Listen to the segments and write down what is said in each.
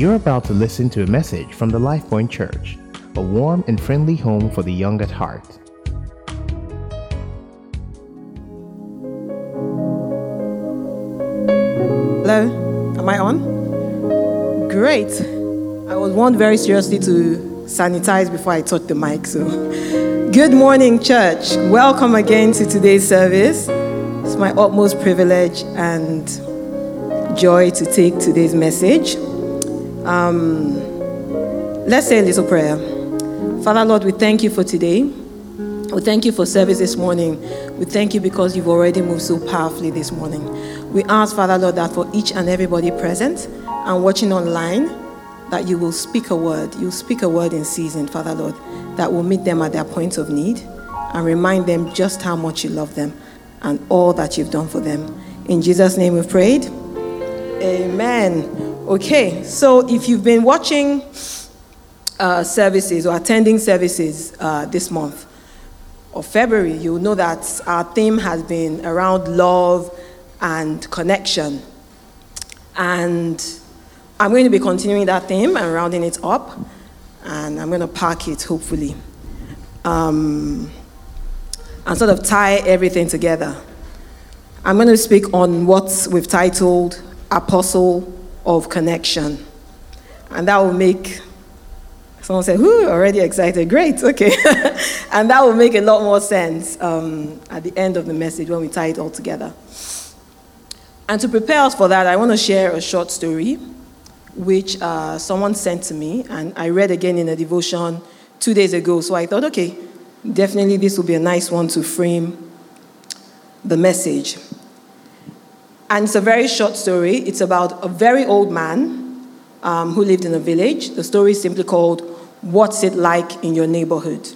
You're about to listen to a message from the LifePoint Church, a warm and friendly home for the young at heart. Hello, am I on? Great. I was warned very seriously to sanitize before I touch the mic, so. Good morning, church. Welcome again to today's service. It's my utmost privilege and joy to take today's message. Um, let's say a little prayer. Father, Lord, we thank you for today. We thank you for service this morning. We thank you because you've already moved so powerfully this morning. We ask, Father, Lord, that for each and everybody present and watching online, that you will speak a word. You'll speak a word in season, Father, Lord, that will meet them at their point of need and remind them just how much you love them and all that you've done for them. In Jesus' name we've prayed. Amen. Okay, so if you've been watching uh, services or attending services uh, this month of February, you'll know that our theme has been around love and connection. And I'm going to be continuing that theme and rounding it up, and I'm going to park it hopefully. Um, and sort of tie everything together. I'm going to speak on what we've titled Apostle of Connection. And that will make someone say, Whoo, already excited. Great, okay. and that will make a lot more sense um, at the end of the message when we tie it all together. And to prepare us for that, I want to share a short story which uh, someone sent to me, and I read again in a devotion two days ago. So I thought, okay, definitely this will be a nice one to frame the message. And it's a very short story. It's about a very old man um, who lived in a village. The story is simply called What's It Like in Your Neighborhood?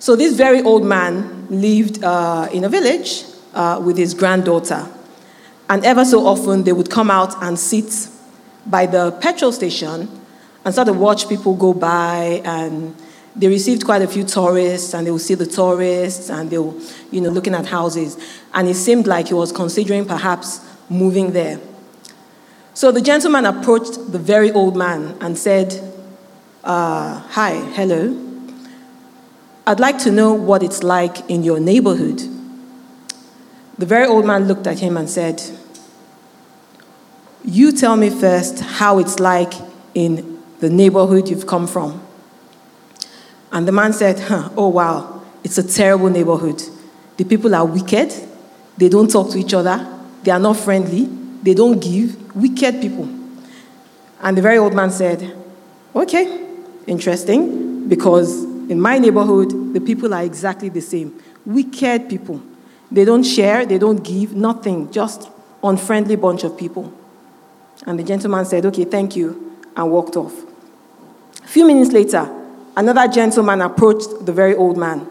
So, this very old man lived uh, in a village uh, with his granddaughter. And ever so often, they would come out and sit by the petrol station and sort of watch people go by and they received quite a few tourists and they would see the tourists and they were you know looking at houses. And it seemed like he was considering perhaps moving there. So the gentleman approached the very old man and said uh, hi hello. I'd like to know what it's like in your neighborhood. The very old man looked at him and said you tell me first how it's like in the neighborhood you've come from and the man said, huh, Oh, wow, it's a terrible neighborhood. The people are wicked. They don't talk to each other. They are not friendly. They don't give. Wicked people. And the very old man said, Okay, interesting, because in my neighborhood, the people are exactly the same. Wicked people. They don't share, they don't give, nothing, just unfriendly bunch of people. And the gentleman said, Okay, thank you, and walked off. A few minutes later, Another gentleman approached the very old man.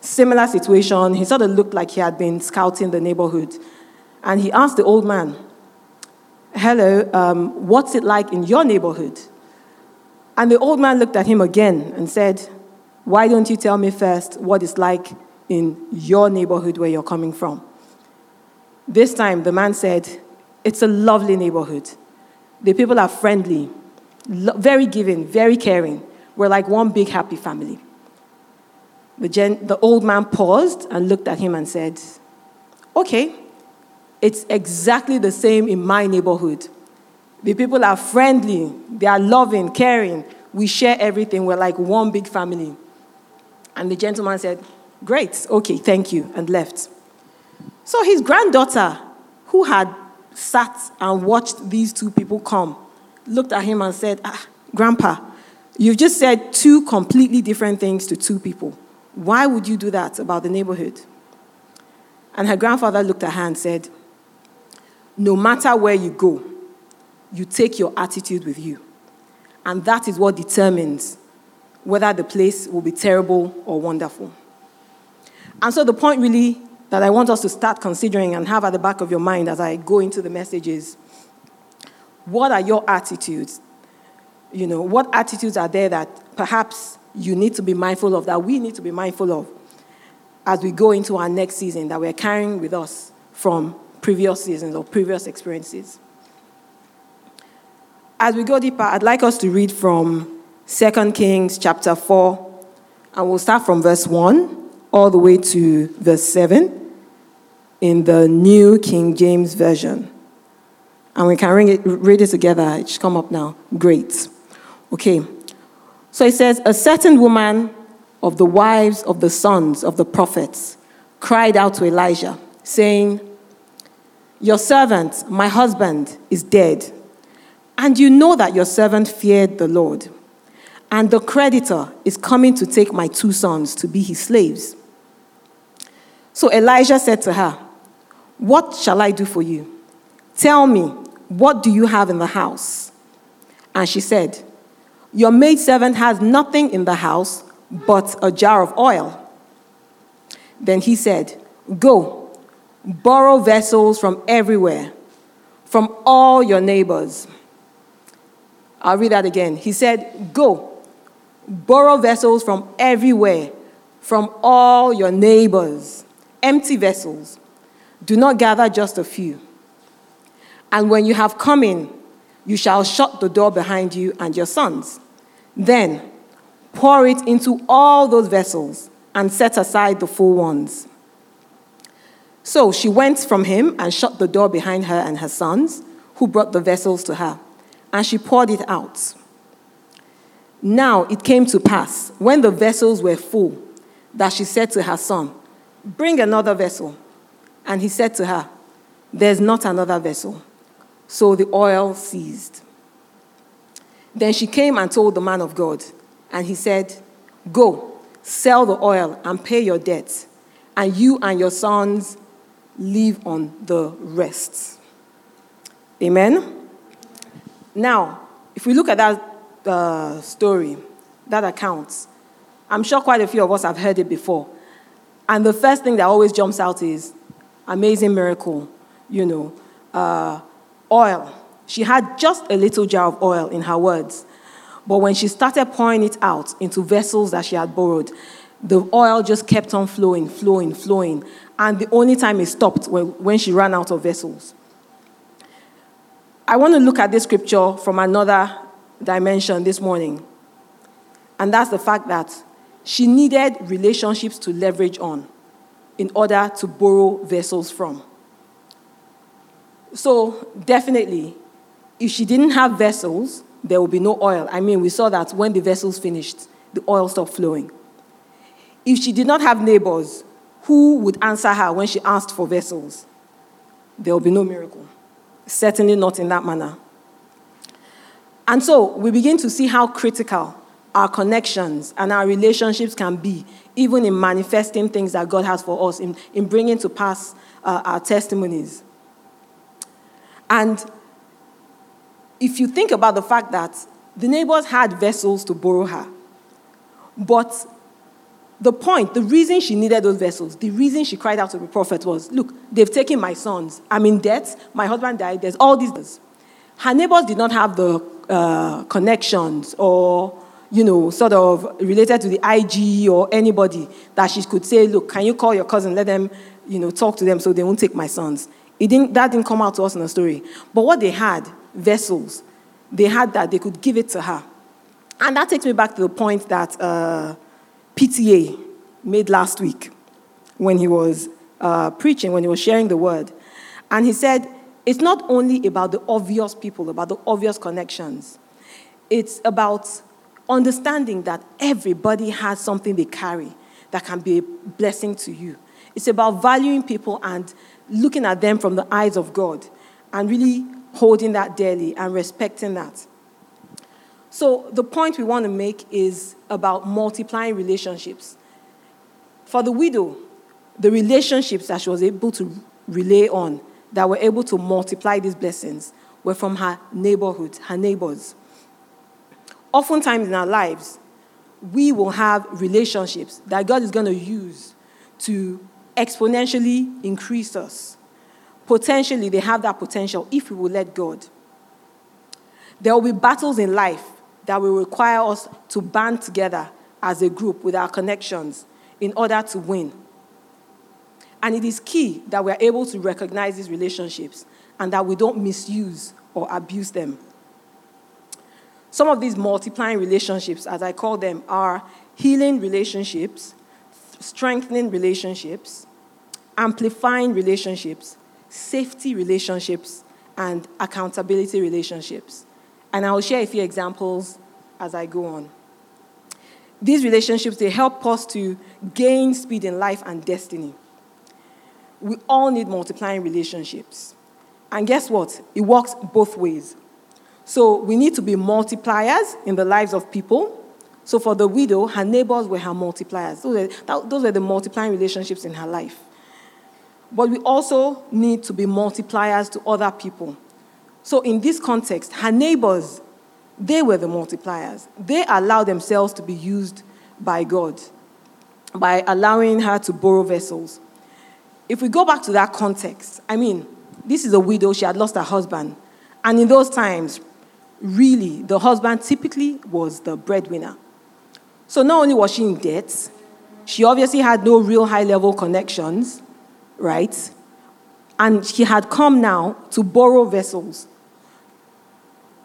Similar situation. He sort of looked like he had been scouting the neighborhood. And he asked the old man, Hello, um, what's it like in your neighborhood? And the old man looked at him again and said, Why don't you tell me first what it's like in your neighborhood where you're coming from? This time, the man said, It's a lovely neighborhood. The people are friendly, very giving, very caring. We're like one big happy family. The, gen- the old man paused and looked at him and said, Okay, it's exactly the same in my neighborhood. The people are friendly, they are loving, caring. We share everything. We're like one big family. And the gentleman said, Great, okay, thank you, and left. So his granddaughter, who had sat and watched these two people come, looked at him and said, Ah, Grandpa, You've just said two completely different things to two people. Why would you do that about the neighborhood? And her grandfather looked at her and said, No matter where you go, you take your attitude with you. And that is what determines whether the place will be terrible or wonderful. And so, the point really that I want us to start considering and have at the back of your mind as I go into the message is what are your attitudes you know, what attitudes are there that perhaps you need to be mindful of, that we need to be mindful of as we go into our next season that we're carrying with us from previous seasons or previous experiences? as we go deeper, I'd like us to read from 2 Kings chapter 4, and we'll start from verse 1 all the way to verse 7 in the New King James Version. And we can read it, read it together. It should come up now. Great. Okay. So it says, A certain woman of the wives of the sons of the prophets cried out to Elijah, saying, Your servant, my husband, is dead. And you know that your servant feared the Lord. And the creditor is coming to take my two sons to be his slaves. So Elijah said to her, What shall I do for you? Tell me, what do you have in the house? And she said, Your maidservant has nothing in the house but a jar of oil. Then he said, Go, borrow vessels from everywhere, from all your neighbors. I'll read that again. He said, Go, borrow vessels from everywhere, from all your neighbors, empty vessels. Do not gather just a few. And when you have come in, you shall shut the door behind you and your sons. Then pour it into all those vessels and set aside the full ones. So she went from him and shut the door behind her and her sons, who brought the vessels to her, and she poured it out. Now it came to pass, when the vessels were full, that she said to her son, Bring another vessel. And he said to her, There's not another vessel. So the oil ceased. Then she came and told the man of God, and he said, Go, sell the oil and pay your debts, and you and your sons live on the rest. Amen. Now, if we look at that uh, story, that account, I'm sure quite a few of us have heard it before. And the first thing that always jumps out is amazing miracle, you know, uh, oil. She had just a little jar of oil in her words. But when she started pouring it out into vessels that she had borrowed, the oil just kept on flowing, flowing, flowing. And the only time it stopped was when she ran out of vessels. I want to look at this scripture from another dimension this morning. And that's the fact that she needed relationships to leverage on in order to borrow vessels from. So, definitely, if she didn't have vessels, there would be no oil. I mean, we saw that when the vessels finished, the oil stopped flowing. If she did not have neighbors, who would answer her when she asked for vessels? There will be no miracle. Certainly not in that manner. And so we begin to see how critical our connections and our relationships can be, even in manifesting things that God has for us, in, in bringing to pass uh, our testimonies. And if you think about the fact that the neighbors had vessels to borrow her, but the point, the reason she needed those vessels, the reason she cried out to the prophet was, Look, they've taken my sons. I'm in debt. My husband died. There's all these. Her neighbors did not have the uh, connections or, you know, sort of related to the IG or anybody that she could say, Look, can you call your cousin? Let them, you know, talk to them so they won't take my sons. It didn't, that didn't come out to us in the story. But what they had vessels. They had that, they could give it to her. And that takes me back to the point that uh, PTA made last week when he was uh, preaching, when he was sharing the word. And he said, it's not only about the obvious people, about the obvious connections. It's about understanding that everybody has something they carry that can be a blessing to you. It's about valuing people and looking at them from the eyes of God and really holding that dearly and respecting that. So, the point we want to make is about multiplying relationships. For the widow, the relationships that she was able to relay on, that were able to multiply these blessings, were from her neighborhood, her neighbors. Oftentimes in our lives, we will have relationships that God is going to use to exponentially increase us potentially they have that potential if we will let God. There will be battles in life that will require us to band together as a group with our connections in order to win. And it is key that we are able to recognize these relationships and that we don't misuse or abuse them. Some of these multiplying relationships, as I call them, are healing relationships, strengthening relationships, amplifying relationships, safety relationships, and accountability relationships. And I will share a few examples as I go on. These relationships, they help us to gain speed in life and destiny. We all need multiplying relationships. And guess what? It works both ways. So we need to be multipliers in the lives of people. So for the widow, her neighbors were her multipliers. Those were, those were the multiplying relationships in her life. But we also need to be multipliers to other people. So in this context, her neighbors they were the multipliers. They allowed themselves to be used by God by allowing her to borrow vessels. If we go back to that context, I mean, this is a widow, she had lost her husband. And in those times, really, the husband typically was the breadwinner. So not only was she in debt, she obviously had no real high level connections, right? And she had come now to borrow vessels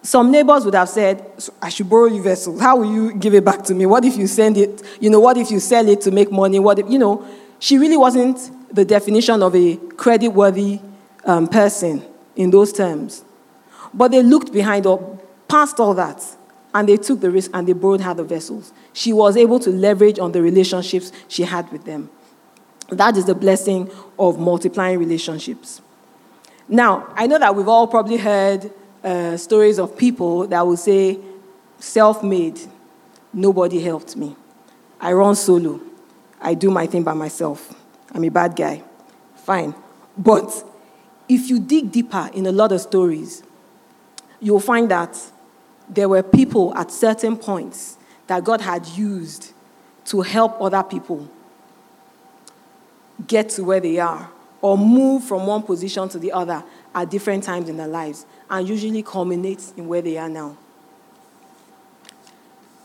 some neighbors would have said, I should borrow you vessels. How will you give it back to me? What if you send it? You know, what if you sell it to make money? What if, you know, she really wasn't the definition of a credit worthy um, person in those terms. But they looked behind or past all that and they took the risk and they borrowed her the vessels. She was able to leverage on the relationships she had with them. That is the blessing of multiplying relationships. Now, I know that we've all probably heard uh, stories of people that will say, self made, nobody helped me. I run solo. I do my thing by myself. I'm a bad guy. Fine. But if you dig deeper in a lot of stories, you'll find that there were people at certain points that God had used to help other people get to where they are or move from one position to the other at different times in their lives and usually culminates in where they are now.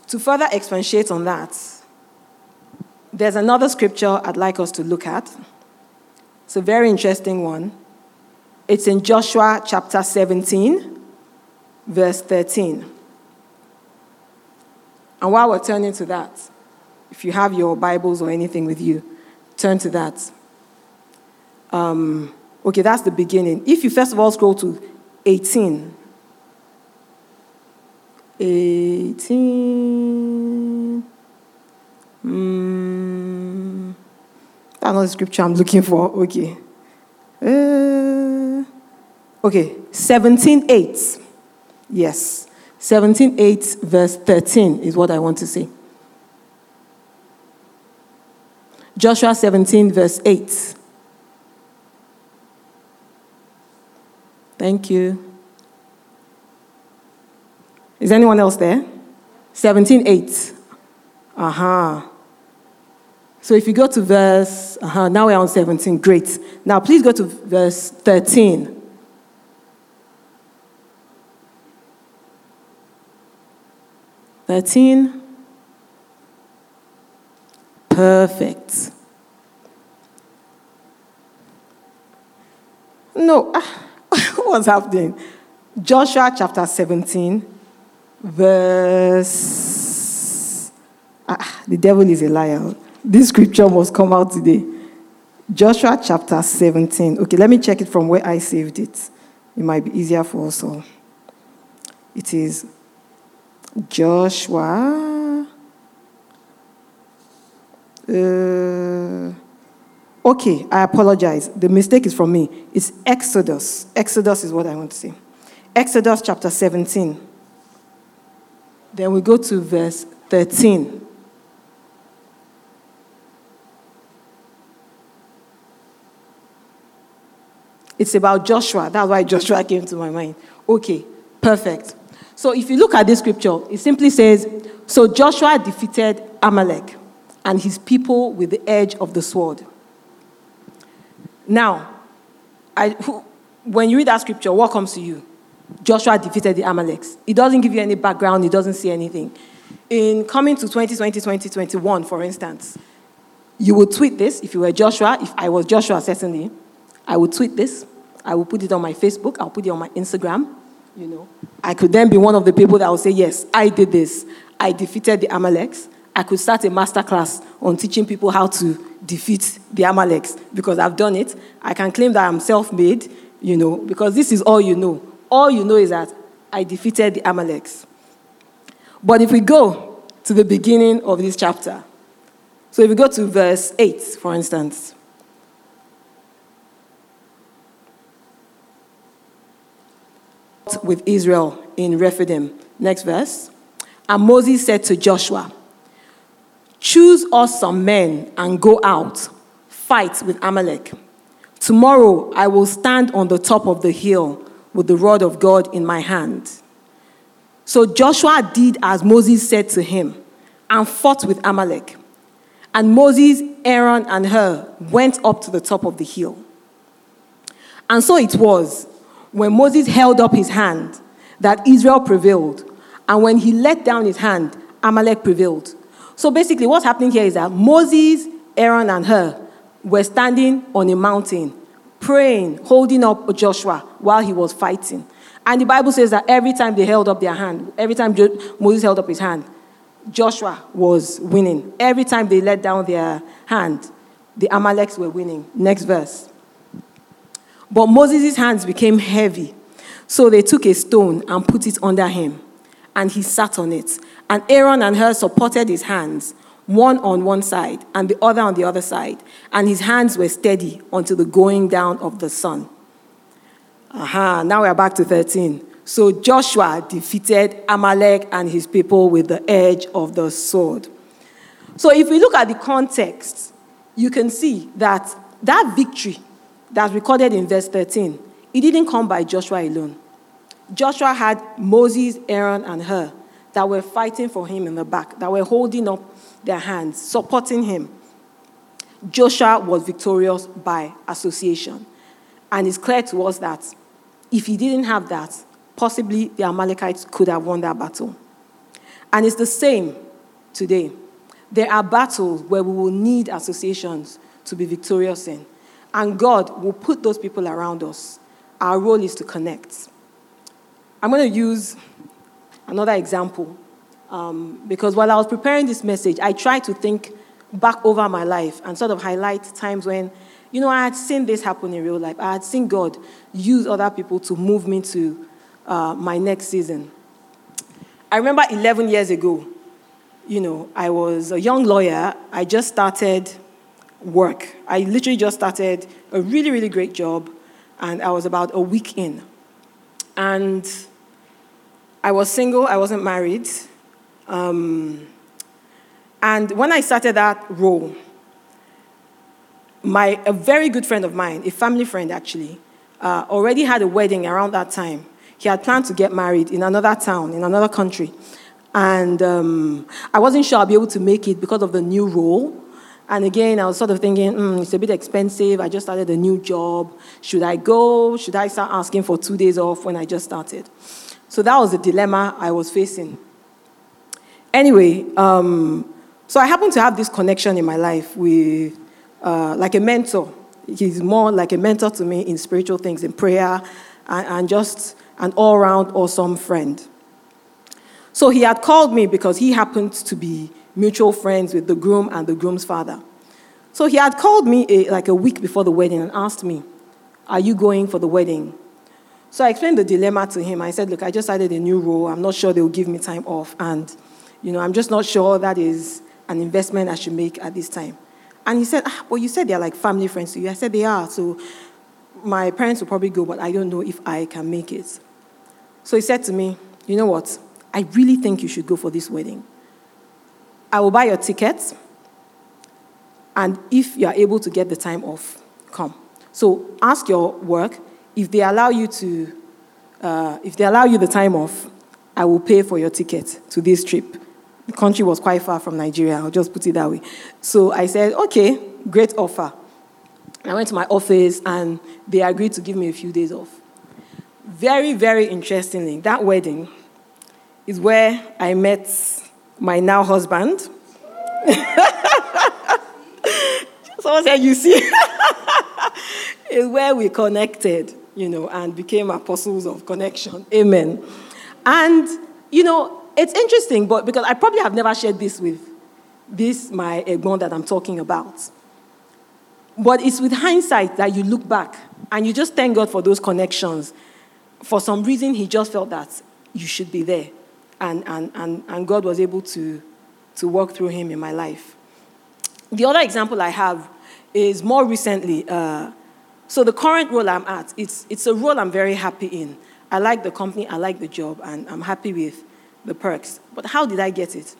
To further expatiate on that, there's another scripture I'd like us to look at. It's a very interesting one. It's in Joshua chapter 17, verse 13. And while we're turning to that, if you have your Bibles or anything with you, turn to that. Um, okay, that's the beginning. If you first of all scroll to 18. 18. Mm, that's not the scripture I'm looking for. Okay. Uh, okay, 17 8. Yes. 17 8, verse 13 is what I want to say. Joshua 17, verse 8. Thank you. Is anyone else there? 17.8. Aha. Uh-huh. So if you go to verse, uh-huh, now we're on 17, great. Now please go to verse 13. Thirteen. Perfect. No. What's happening? Joshua chapter 17, verse. Ah, the devil is a liar. This scripture must come out today. Joshua chapter 17. Okay, let me check it from where I saved it. It might be easier for us all. It is Joshua. Uh, Okay, I apologize. The mistake is from me. It's Exodus. Exodus is what I want to say. Exodus chapter 17. Then we go to verse 13. It's about Joshua. That's why Joshua came to my mind. Okay, perfect. So if you look at this scripture, it simply says So Joshua defeated Amalek and his people with the edge of the sword. Now, I, when you read that scripture, what comes to you? Joshua defeated the Amaleks. It doesn't give you any background, it doesn't say anything. In coming to 2020, 2021, for instance, you would tweet this if you were Joshua, if I was Joshua, certainly. I would tweet this. I will put it on my Facebook, I'll put it on my Instagram. You know. I could then be one of the people that will say, Yes, I did this. I defeated the Amaleks. I could start a master class on teaching people how to defeat the Amaleks because I've done it. I can claim that I'm self made, you know, because this is all you know. All you know is that I defeated the Amaleks. But if we go to the beginning of this chapter, so if we go to verse 8, for instance, with Israel in Rephidim. Next verse. And Moses said to Joshua, Choose us some men and go out, fight with Amalek. Tomorrow I will stand on the top of the hill with the rod of God in my hand. So Joshua did as Moses said to him and fought with Amalek. And Moses, Aaron, and Hur went up to the top of the hill. And so it was when Moses held up his hand that Israel prevailed. And when he let down his hand, Amalek prevailed. So basically, what's happening here is that Moses, Aaron, and Hur were standing on a mountain, praying, holding up Joshua while he was fighting. And the Bible says that every time they held up their hand, every time Moses held up his hand, Joshua was winning. Every time they let down their hand, the Amaleks were winning. Next verse. But Moses' hands became heavy. So they took a stone and put it under him, and he sat on it. And Aaron and Hur supported his hands, one on one side and the other on the other side, and his hands were steady until the going down of the sun. Aha, now we're back to 13. So Joshua defeated Amalek and his people with the edge of the sword. So if we look at the context, you can see that that victory that's recorded in verse 13, it didn't come by Joshua alone. Joshua had Moses, Aaron, and Hur that were fighting for him in the back, that were holding up their hands, supporting him. Joshua was victorious by association. And it's clear to us that if he didn't have that, possibly the Amalekites could have won that battle. And it's the same today. There are battles where we will need associations to be victorious in. And God will put those people around us. Our role is to connect. I'm going to use another example um, because while I was preparing this message, I tried to think back over my life and sort of highlight times when, you know, I had seen this happen in real life. I had seen God use other people to move me to uh, my next season. I remember 11 years ago, you know, I was a young lawyer. I just started work. I literally just started a really, really great job, and I was about a week in. And I was single, I wasn't married. Um, and when I started that role, my, a very good friend of mine, a family friend actually, uh, already had a wedding around that time. He had planned to get married in another town, in another country. And um, I wasn't sure I'd be able to make it because of the new role. And again, I was sort of thinking, mm, it's a bit expensive. I just started a new job. Should I go? Should I start asking for two days off when I just started? So that was the dilemma I was facing. Anyway, um, so I happened to have this connection in my life with, uh, like a mentor. He's more like a mentor to me in spiritual things, in prayer, and, and just an all round awesome friend. So he had called me because he happened to be mutual friends with the groom and the groom's father. So he had called me a, like a week before the wedding and asked me, Are you going for the wedding? So I explained the dilemma to him. I said, Look, I just started a new role. I'm not sure they'll give me time off. And, you know, I'm just not sure that is an investment I should make at this time. And he said, ah, Well, you said they're like family friends to you. I said, They are. So my parents will probably go, but I don't know if I can make it. So he said to me, You know what? I really think you should go for this wedding. I will buy your tickets, and if you are able to get the time off, come. So ask your work. If they allow you to, uh, if they allow you the time off, I will pay for your ticket to this trip. The country was quite far from Nigeria, I'll just put it that way. So I said, okay, great offer. I went to my office and they agreed to give me a few days off. Very, very interestingly, that wedding is where I met my now husband. Someone said, You see, is where we connected. you know, and became apostles of connection. Amen. And, you know, it's interesting, but because I probably have never shared this with this, my Egbon that I'm talking about. But it's with hindsight that you look back and you just thank God for those connections. For some reason, he just felt that you should be there. And, and, and, and God was able to, to work through him in my life. The other example I have is more recently. Uh, so the current role I'm at, it's, it's a role I'm very happy in. I like the company, I like the job, and I'm happy with the perks. But how did I get it?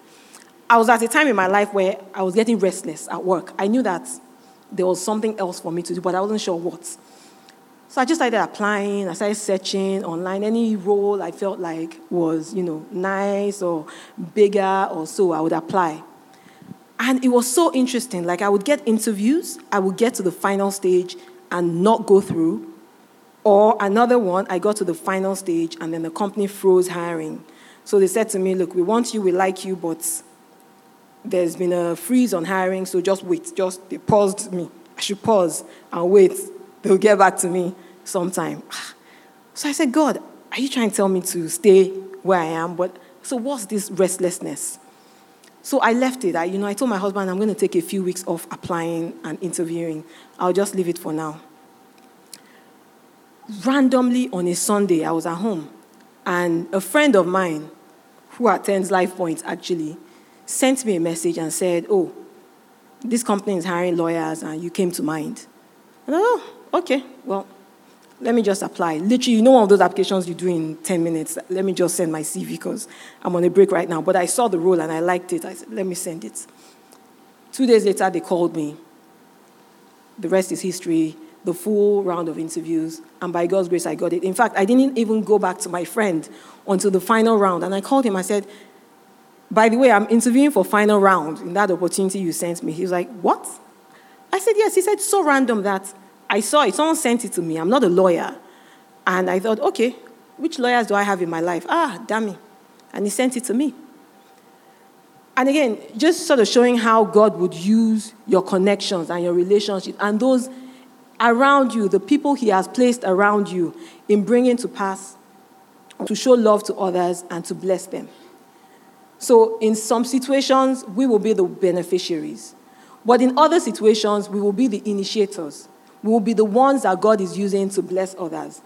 I was at a time in my life where I was getting restless at work. I knew that there was something else for me to do, but I wasn't sure what. So I just started applying, I started searching online. Any role I felt like was, you know, nice or bigger or so, I would apply. And it was so interesting. Like I would get interviews, I would get to the final stage and not go through. Or another one, I got to the final stage and then the company froze hiring. So they said to me, Look, we want you, we like you, but there's been a freeze on hiring, so just wait. Just they paused me. I should pause and wait. They'll get back to me sometime. So I said, God, are you trying to tell me to stay where I am? But so what's this restlessness? So I left it. I, you know, I told my husband I'm going to take a few weeks off applying and interviewing. I'll just leave it for now. Randomly on a Sunday, I was at home, and a friend of mine who attends Life Point actually sent me a message and said, Oh, this company is hiring lawyers and you came to mind. And I oh, okay, well, let me just apply. Literally, you know one of those applications you do in 10 minutes. Let me just send my CV because I'm on a break right now. But I saw the role and I liked it. I said, let me send it. Two days later, they called me. The rest is history, the full round of interviews. And by God's grace, I got it. In fact, I didn't even go back to my friend until the final round. And I called him. I said, by the way, I'm interviewing for final round in that opportunity you sent me. He was like, What? I said, Yes. He said, So random that I saw it. Someone sent it to me. I'm not a lawyer. And I thought, Okay, which lawyers do I have in my life? Ah, Dami. And he sent it to me. And again, just sort of showing how God would use your connections and your relationships and those around you, the people He has placed around you, in bringing to pass to show love to others and to bless them. So, in some situations, we will be the beneficiaries. But in other situations, we will be the initiators. We will be the ones that God is using to bless others.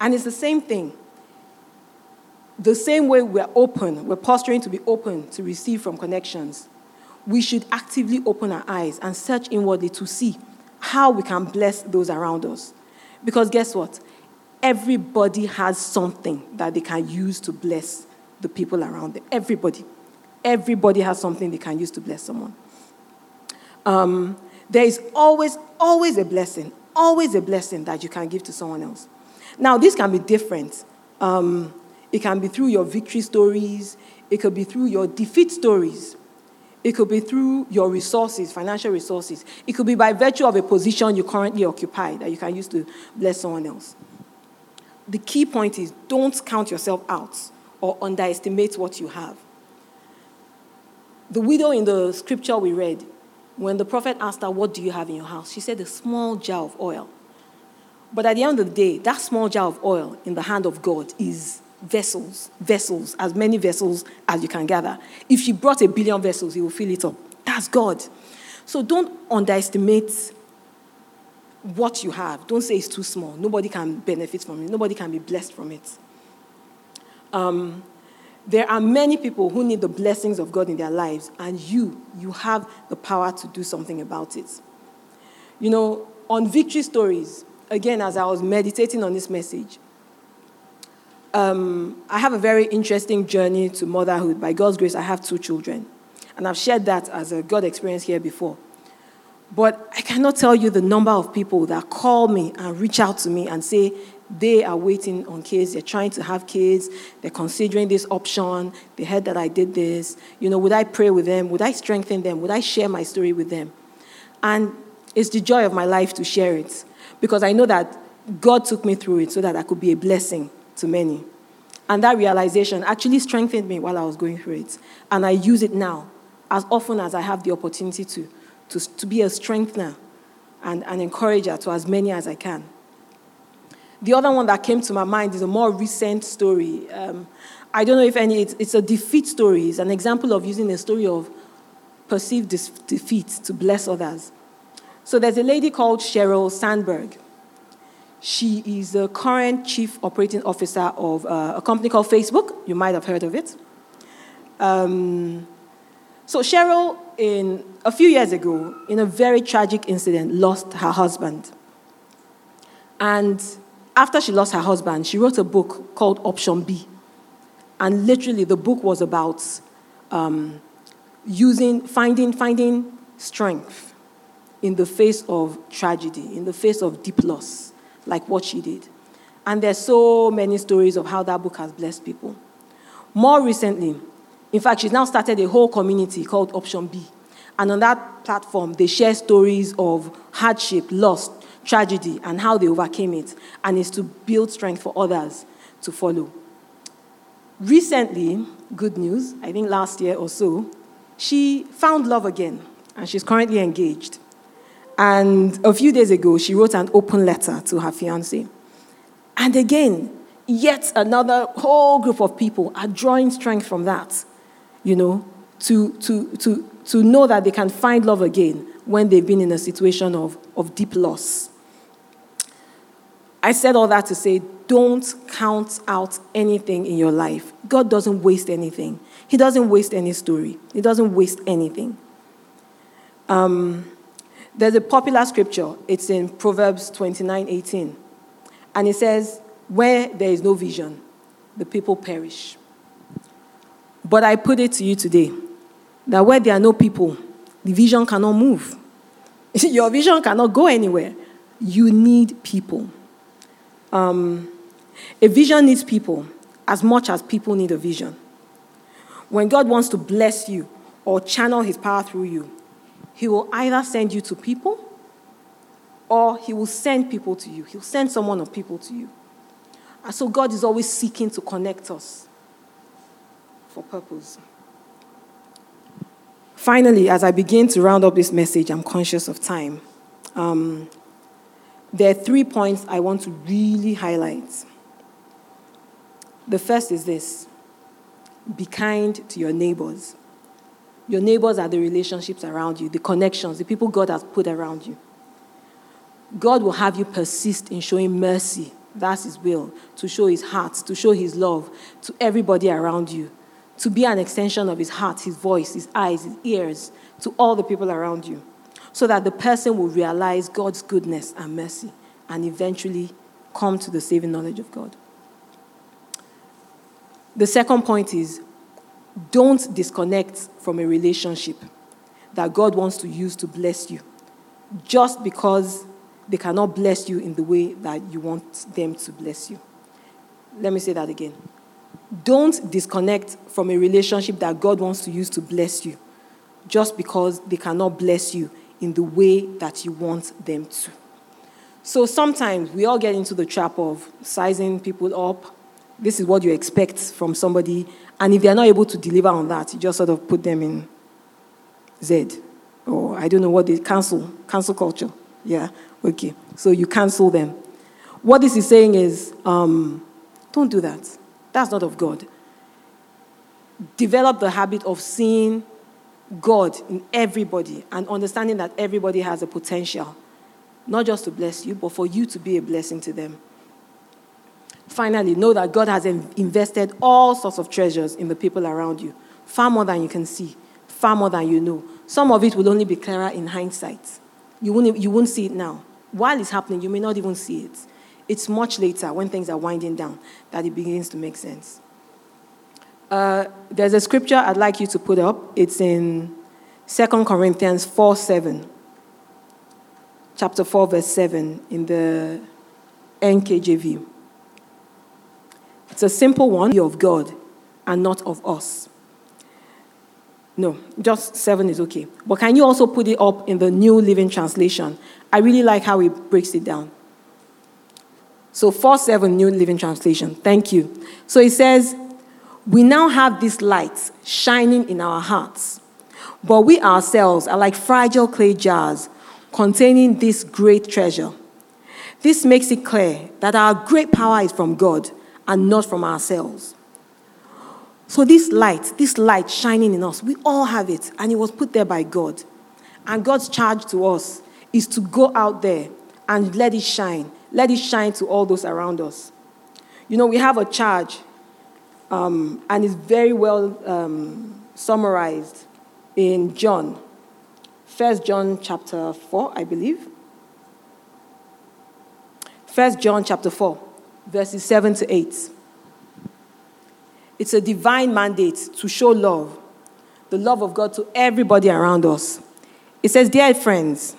And it's the same thing. The same way we're open, we're posturing to be open to receive from connections, we should actively open our eyes and search inwardly to see how we can bless those around us. Because guess what? Everybody has something that they can use to bless the people around them. Everybody. Everybody has something they can use to bless someone. Um, there is always, always a blessing, always a blessing that you can give to someone else. Now, this can be different. Um, it can be through your victory stories, it could be through your defeat stories, it could be through your resources, financial resources, it could be by virtue of a position you currently occupy that you can use to bless someone else. The key point is don't count yourself out or underestimate what you have. The widow in the scripture we read, when the prophet asked her, What do you have in your house? She said, A small jar of oil. But at the end of the day, that small jar of oil in the hand of God is vessels, vessels, as many vessels as you can gather. If she brought a billion vessels, he will fill it up. That's God. So don't underestimate what you have. Don't say it's too small. Nobody can benefit from it, nobody can be blessed from it. Um, there are many people who need the blessings of God in their lives, and you, you have the power to do something about it. You know, on victory stories, again, as I was meditating on this message, um, I have a very interesting journey to motherhood. By God's grace, I have two children. And I've shared that as a God experience here before. But I cannot tell you the number of people that call me and reach out to me and say, they are waiting on kids. They're trying to have kids. They're considering this option. They heard that I did this. You know, would I pray with them? Would I strengthen them? Would I share my story with them? And it's the joy of my life to share it because I know that God took me through it so that I could be a blessing to many. And that realization actually strengthened me while I was going through it. And I use it now as often as I have the opportunity to, to, to be a strengthener and an encourager to as many as I can. The other one that came to my mind is a more recent story. Um, I don't know if any, it's, it's, a defeat story. It's an example of using a story of perceived dis- defeat to bless others. So there's a lady called Sheryl Sandberg. She is the current chief operating officer of uh, a company called Facebook. You might have heard of it. Um, so Sheryl, in a few years ago, in a very tragic incident, lost her husband. And after she lost her husband, she wrote a book called Option B. And literally, the book was about um, using, finding, finding strength in the face of tragedy, in the face of deep loss like what she did. And there's so many stories of how that book has blessed people. More recently, in fact, she's now started a whole community called Option B. And on that platform, they share stories of hardship, loss, tragedy, and how they overcame it. And is to build strength for others to follow. Recently, good news, I think last year or so, she found love again, and she's currently engaged. And a few days ago, she wrote an open letter to her fiance. And again, yet another whole group of people are drawing strength from that, you know, to, to, to, to know that they can find love again when they've been in a situation of, of deep loss. I said all that to say don't count out anything in your life. God doesn't waste anything, He doesn't waste any story, He doesn't waste anything. Um, there's a popular scripture, it's in Proverbs 29 18. And it says, Where there is no vision, the people perish. But I put it to you today that where there are no people, the vision cannot move. Your vision cannot go anywhere. You need people. Um, a vision needs people as much as people need a vision. When God wants to bless you or channel his power through you, he will either send you to people or he will send people to you. He'll send someone or people to you. And so God is always seeking to connect us for purpose. Finally, as I begin to round up this message, I'm conscious of time. Um, there are three points I want to really highlight. The first is this be kind to your neighbors. Your neighbors are the relationships around you, the connections, the people God has put around you. God will have you persist in showing mercy. That's His will, to show His heart, to show His love to everybody around you, to be an extension of His heart, His voice, His eyes, His ears to all the people around you, so that the person will realize God's goodness and mercy and eventually come to the saving knowledge of God. The second point is don't disconnect from a relationship that God wants to use to bless you just because they cannot bless you in the way that you want them to bless you. Let me say that again. Don't disconnect from a relationship that God wants to use to bless you just because they cannot bless you in the way that you want them to. So sometimes we all get into the trap of sizing people up. This is what you expect from somebody, and if they're not able to deliver on that, you just sort of put them in Z. Or I don't know what they cancel, cancel culture. Yeah, okay. So you cancel them. What this is saying is um, don't do that. That's not of God. Develop the habit of seeing God in everybody and understanding that everybody has a potential, not just to bless you, but for you to be a blessing to them. Finally, know that God has invested all sorts of treasures in the people around you, far more than you can see, far more than you know. Some of it will only be clearer in hindsight. You won't, you won't see it now. While it's happening, you may not even see it. It's much later, when things are winding down, that it begins to make sense. Uh, there's a scripture I'd like you to put up. It's in 2 Corinthians 4 7. Chapter 4, verse 7 in the NKJV. It's a simple one "You of God and not of us. No, just seven is okay. But can you also put it up in the New Living Translation? I really like how he breaks it down. So, 4 7 New Living Translation. Thank you. So it says, We now have this light shining in our hearts, but we ourselves are like fragile clay jars containing this great treasure. This makes it clear that our great power is from God and not from ourselves. So, this light, this light shining in us, we all have it, and it was put there by God. And God's charge to us is to go out there and let it shine. Let it shine to all those around us. You know, we have a charge, um, and it's very well um, summarized in John. First John chapter 4, I believe. First John chapter 4, verses 7 to 8. It's a divine mandate to show love, the love of God to everybody around us. It says, Dear friends,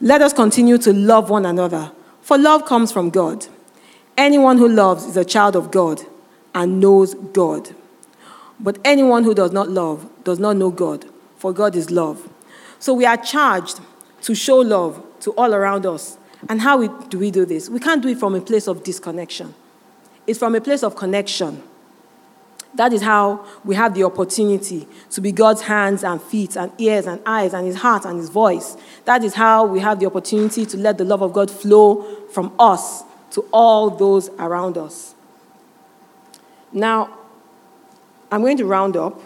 let us continue to love one another, for love comes from God. Anyone who loves is a child of God and knows God. But anyone who does not love does not know God, for God is love. So we are charged to show love to all around us. And how do we do this? We can't do it from a place of disconnection, it's from a place of connection. That is how we have the opportunity to be God's hands and feet and ears and eyes and his heart and his voice. That is how we have the opportunity to let the love of God flow from us to all those around us. Now, I'm going to round up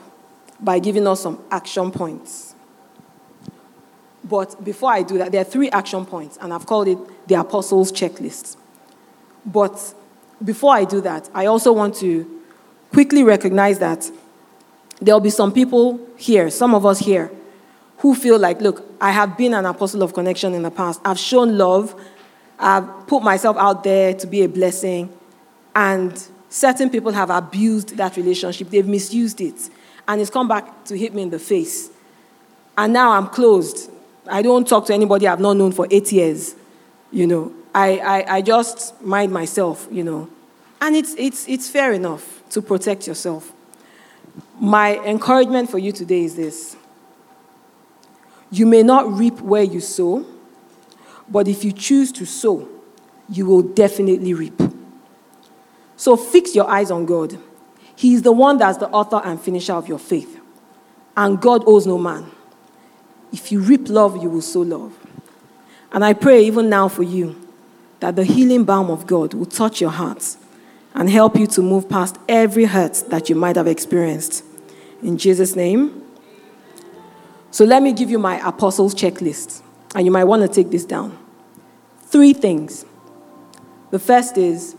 by giving us some action points. But before I do that, there are three action points, and I've called it the Apostles' Checklist. But before I do that, I also want to quickly recognize that there'll be some people here, some of us here, who feel like, look, I have been an apostle of connection in the past. I've shown love. I've put myself out there to be a blessing. And certain people have abused that relationship. They've misused it. And it's come back to hit me in the face. And now I'm closed. I don't talk to anybody I've not known for eight years. You know, I, I, I just mind myself, you know. And it's, it's, it's fair enough to protect yourself. My encouragement for you today is this you may not reap where you sow, but if you choose to sow, you will definitely reap. So fix your eyes on God. He is the one that's the author and finisher of your faith. And God owes no man. If you reap love, you will sow love. And I pray even now for you that the healing balm of God will touch your hearts and help you to move past every hurt that you might have experienced. In Jesus' name. So let me give you my apostles' checklist, and you might want to take this down. Three things. The first is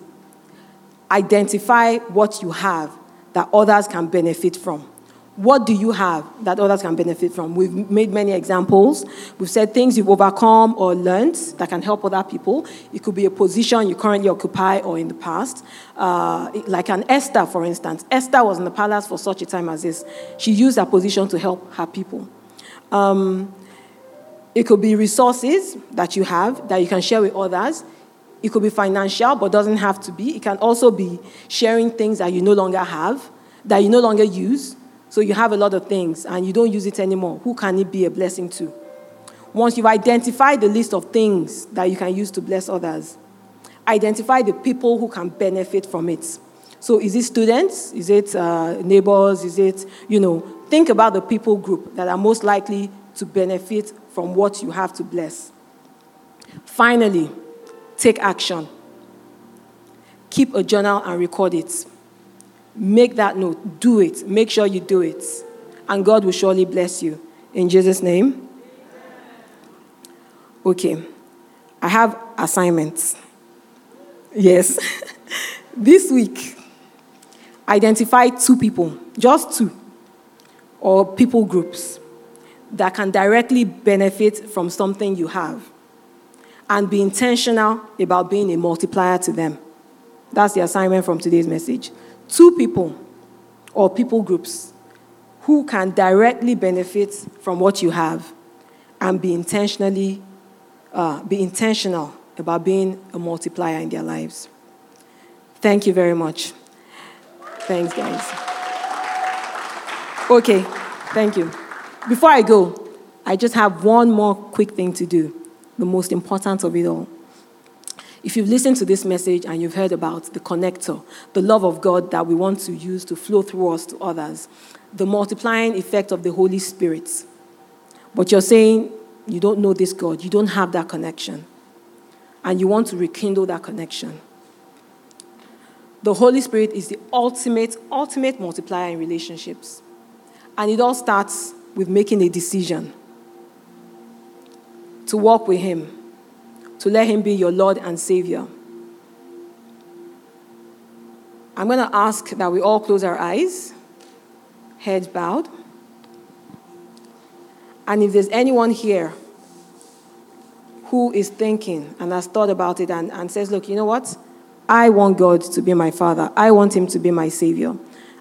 identify what you have that others can benefit from. What do you have that others can benefit from? We've made many examples. We've said things you've overcome or learned that can help other people. It could be a position you currently occupy or in the past. Uh, like an Esther, for instance. Esther was in the palace for such a time as this. She used her position to help her people. Um, it could be resources that you have that you can share with others. It could be financial, but doesn't have to be. It can also be sharing things that you no longer have, that you no longer use so you have a lot of things and you don't use it anymore. Who can it be a blessing to? Once you've identified the list of things that you can use to bless others, identify the people who can benefit from it. So is it students? Is it uh, neighbors? Is it, you know, think about the people group that are most likely to benefit from what you have to bless. Finally, take action. Keep a journal and record it. Make that note. Do it. Make sure you do it. And God will surely bless you. In Jesus' name. Okay. I have assignments. Yes. this week, identify two people, just two, or people groups that can directly benefit from something you have. And be intentional about being a multiplier to them. That's the assignment from today's message. Two people or people groups who can directly benefit from what you have and be intentionally uh, be intentional about being a multiplier in their lives. Thank you very much. Thanks guys. Okay thank you. Before i go i just have one more quick thing to do the most important of it all if you've listened to this message and you've heard about the connector, the love of God that we want to use to flow through us to others, the multiplying effect of the Holy Spirit, but you're saying you don't know this God, you don't have that connection, and you want to rekindle that connection. The Holy Spirit is the ultimate, ultimate multiplier in relationships. And it all starts with making a decision to walk with Him, to let Him be your Lord and Savior. I'm going to ask that we all close our eyes, heads bowed. And if there's anyone here who is thinking and has thought about it and, and says, Look, you know what? I want God to be my Father. I want Him to be my Savior.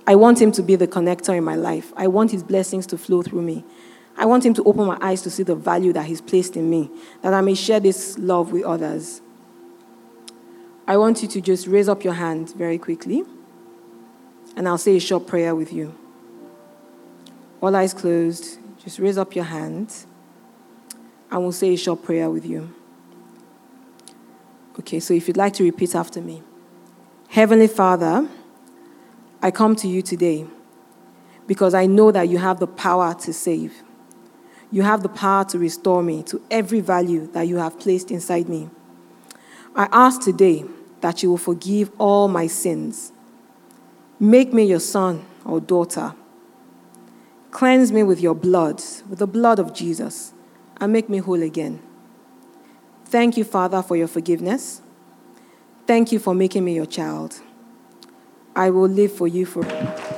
I want Him to be the connector in my life. I want His blessings to flow through me. I want Him to open my eyes to see the value that He's placed in me, that I may share this love with others. I want you to just raise up your hand very quickly, and I'll say a short prayer with you. All eyes closed, just raise up your hand, and we'll say a short prayer with you. Okay, so if you'd like to repeat after me Heavenly Father, I come to you today because I know that you have the power to save. You have the power to restore me to every value that you have placed inside me. I ask today that you will forgive all my sins. Make me your son or daughter. Cleanse me with your blood, with the blood of Jesus, and make me whole again. Thank you, Father, for your forgiveness. Thank you for making me your child. I will live for you forever.